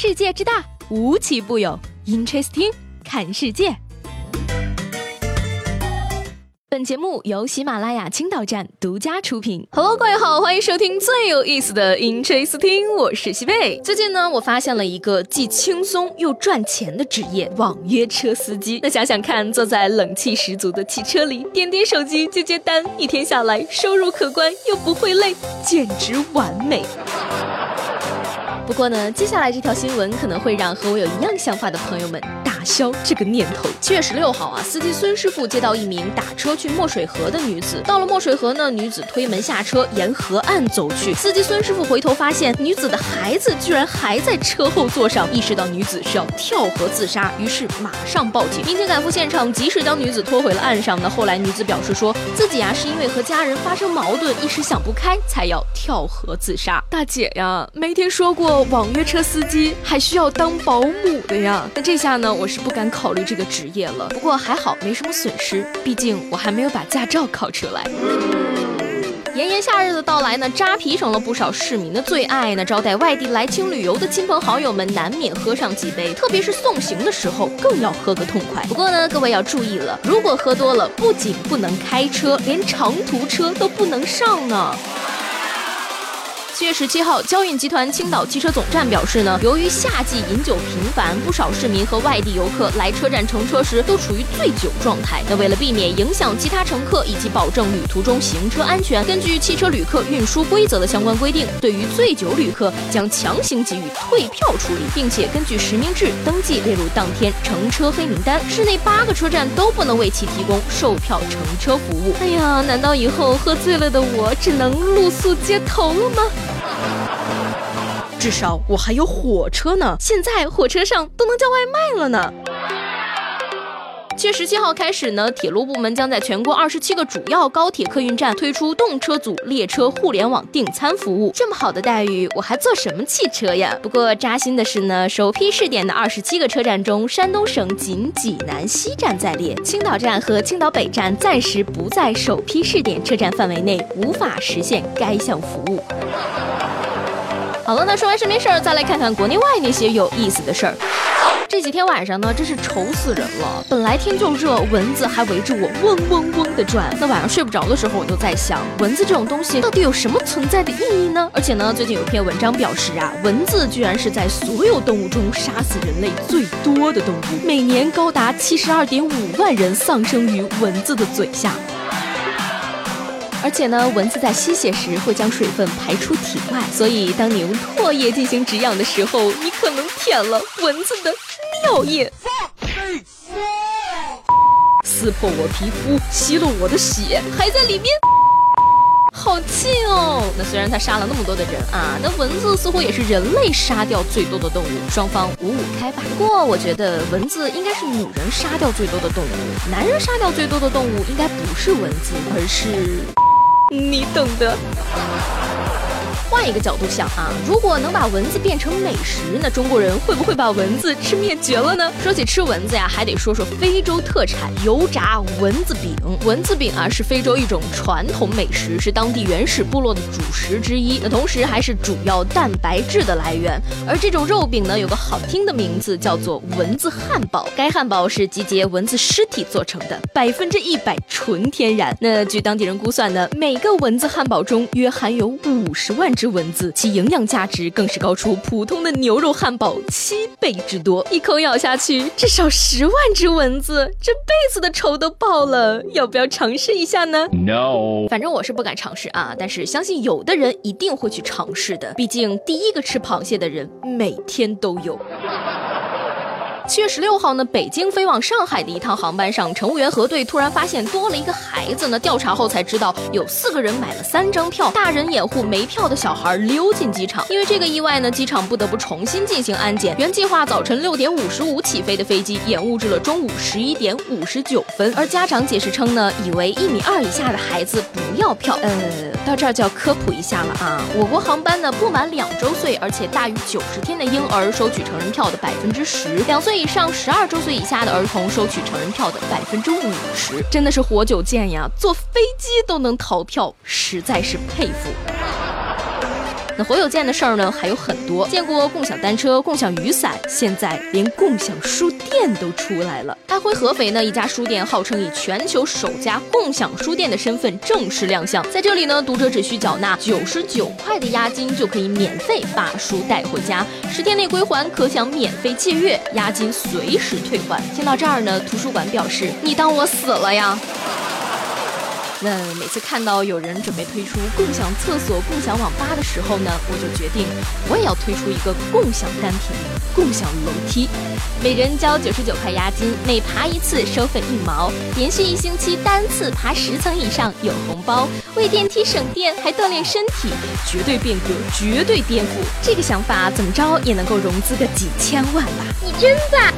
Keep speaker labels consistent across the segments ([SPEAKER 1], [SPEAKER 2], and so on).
[SPEAKER 1] 世界之大，无奇不有。Interesting，看世界。本节目由喜马拉雅青岛站独家出品。Hello，各位好，欢迎收听最有意思的 Interesting，我是西贝。最近呢，我发现了一个既轻松又赚钱的职业——网约车司机。那想想看，坐在冷气十足的汽车里，点点手机接接单，一天下来收入可观又不会累，简直完美。不过呢，接下来这条新闻可能会让和我有一样想法的朋友们打消这个念头。七月十六号啊，司机孙师傅接到一名打车去墨水河的女子，到了墨水河呢，女子推门下车，沿河岸走去。司机孙师傅回头发现女子的孩子居然还在车后座上，意识到女子是要跳河自杀，于是马上报警。民警赶赴现场，及时将女子拖回了岸上。那后来女子表示说自己啊是因为和家人发生矛盾，一时想不开才要跳河自杀。大姐呀，没听说过。网约车司机还需要当保姆的呀，那这下呢，我是不敢考虑这个职业了。不过还好，没什么损失，毕竟我还没有把驾照考出来。炎炎夏日的到来呢，扎啤成了不少市民的最爱呢。招待外地来青旅游的亲朋好友们，难免喝上几杯，特别是送行的时候，更要喝个痛快。不过呢，各位要注意了，如果喝多了，不仅不能开车，连长途车都不能上呢。七月十七号，交运集团青岛汽车总站表示呢，由于夏季饮酒频繁，不少市民和外地游客来车站乘车时都处于醉酒状态。那为了避免影响其他乘客以及保证旅途中行车安全，根据汽车旅客运输规则的相关规定，对于醉酒旅客将强行给予退票处理，并且根据实名制登记列入当天乘车黑名单。市内八个车站都不能为其提供售票乘车服务。哎呀，难道以后喝醉了的我只能露宿街头了吗？至少我还有火车呢，现在火车上都能叫外卖了呢。七月十七号开始呢，铁路部门将在全国二十七个主要高铁客运站推出动车组列车互联网订餐服务。这么好的待遇，我还坐什么汽车呀？不过扎心的是呢，首批试点的二十七个车站中，山东省仅济南西站在列，青岛站和青岛北站暂时不在首批试点车站范围内，无法实现该项服务。好了，那说完身边事儿，再来看看国内外那些有意思的事儿。这几天晚上呢，真是愁死人了。本来天就热，蚊子还围着我嗡嗡嗡的转。那晚上睡不着的时候，我就在想，蚊子这种东西到底有什么存在的意义呢？而且呢，最近有篇文章表示啊，蚊子居然是在所有动物中杀死人类最多的动物，每年高达七十二点五万人丧生于蚊子的嘴下。而且呢，蚊子在吸血时会将水分排出体外，所以当你用唾液进行止痒的时候，你可能舔了蚊子的尿液，撕破我皮肤，吸了我的血，还在里面，好气哦！那虽然它杀了那么多的人啊，那蚊子似乎也是人类杀掉最多的动物，双方五五开吧。不过我觉得蚊子应该是女人杀掉最多的动物，男人杀掉最多的动物应该不是蚊子，而是。你懂得。换一个角度想啊，如果能把蚊子变成美食，那中国人会不会把蚊子吃灭绝了呢？说起吃蚊子呀，还得说说非洲特产油炸蚊子饼。蚊子饼啊，是非洲一种传统美食，是当地原始部落的主食之一。那同时还是主要蛋白质的来源。而这种肉饼呢，有个好听的名字，叫做蚊子汉堡。该汉堡是集结蚊子尸体做成的，百分之一百纯天然。那据当地人估算呢，每个蚊子汉堡中约含有五十万。只蚊子，其营养价值更是高出普通的牛肉汉堡七倍之多。一口咬下去，至少十万只蚊子，这辈子的仇都报了。要不要尝试一下呢？No，反正我是不敢尝试啊。但是相信有的人一定会去尝试的，毕竟第一个吃螃蟹的人每天都有。七月十六号呢，北京飞往上海的一趟航班上，乘务员核对，突然发现多了一个孩子呢。调查后才知道，有四个人买了三张票，大人掩护没票的小孩溜进机场。因为这个意外呢，机场不得不重新进行安检。原计划早晨六点五十五起飞的飞机，延误至了中午十一点五十九分。而家长解释称呢，以为一米二以下的孩子不要票。呃，到这儿就要科普一下了啊，我国航班呢，不满两周岁而且大于九十天的婴儿收取成人票的百分之十，两岁。以上十二周岁以下的儿童收取成人票的百分之五十，真的是活久见呀！坐飞机都能逃票，实在是佩服。那火友健的事儿呢还有很多，见过共享单车、共享雨伞，现在连共享书店都出来了。安徽合肥呢一家书店号称以全球首家共享书店的身份正式亮相，在这里呢，读者只需缴纳九十九块的押金就可以免费把书带回家，十天内归还可享免费借阅，押金随时退还。听到这儿呢，图书馆表示：“你当我死了呀？”那每次看到有人准备推出共享厕所、共享网吧的时候呢，我就决定我也要推出一个共享单品、共享楼梯，每人交九十九块押金，每爬一次收费一毛，连续一星期单次爬十层以上有红包，为电梯省电还锻炼身体，绝对变革，绝对颠覆。这个想法怎么着也能够融资个几千万吧？你真赞！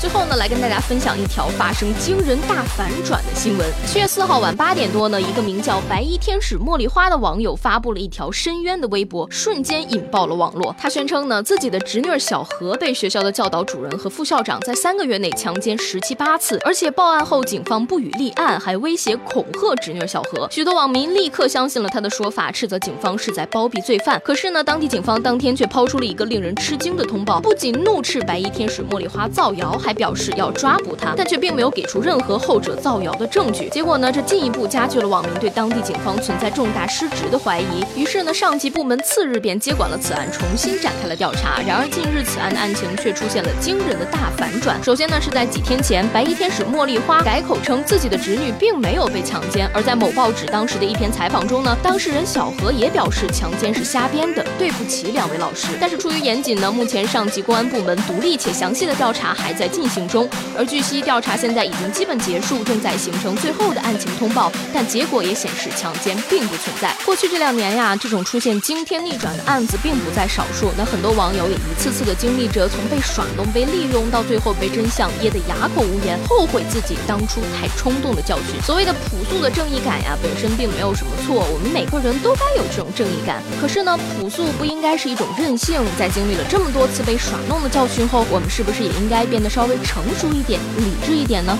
[SPEAKER 1] 最后呢，来跟大家分享一条发生惊人大反转的新闻。七月四号晚八点多呢，一个名叫白衣天使茉莉花的网友发布了一条深渊的微博，瞬间引爆了网络。他宣称呢，自己的侄女小何被学校的教导主任和副校长在三个月内强奸十七八次，而且报案后警方不予立案，还威胁恐吓侄女小何。许多网民立刻相信了他的说法，斥责警方是在包庇罪犯。可是呢，当地警方当天却抛出了一个令人吃惊的通报，不仅怒斥白衣天使茉莉花造谣，还。还表示要抓捕他，但却并没有给出任何后者造谣的证据。结果呢，这进一步加剧了网民对当地警方存在重大失职的怀疑。于是呢，上级部门次日便接管了此案，重新展开了调查。然而近日此案的案情却出现了惊人的大反转。首先呢，是在几天前，白衣天使茉莉花改口称自己的侄女并没有被强奸；而在某报纸当时的一篇采访中呢，当事人小何也表示强奸是瞎编的，对不起两位老师。但是出于严谨呢，目前上级公安部门独立且详细的调查还在进。行中，而据悉调查现在已经基本结束，正在形成最后的案情通报，但结果也显示强奸并不存在。过去这两年呀，这种出现惊天逆转的案子并不在少数。那很多网友也一次次的经历着从被耍弄、被利用到最后被真相噎得哑口无言，后悔自己当初太冲动的教训。所谓的朴素的正义感呀，本身并没有什么错，我们每个人都该有这种正义感。可是呢，朴素不应该是一种任性。在经历了这么多次被耍弄的教训后，我们是不是也应该变得稍？微成熟一点、理智一点呢？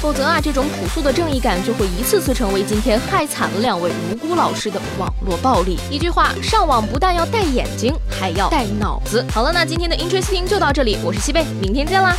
[SPEAKER 1] 否则啊，这种朴素的正义感就会一次次成为今天害惨了两位无辜老师的网络暴力。一句话，上网不但要戴眼睛，还要戴脑子。好了，那今天的 Interesting 就到这里，我是西贝，明天见啦。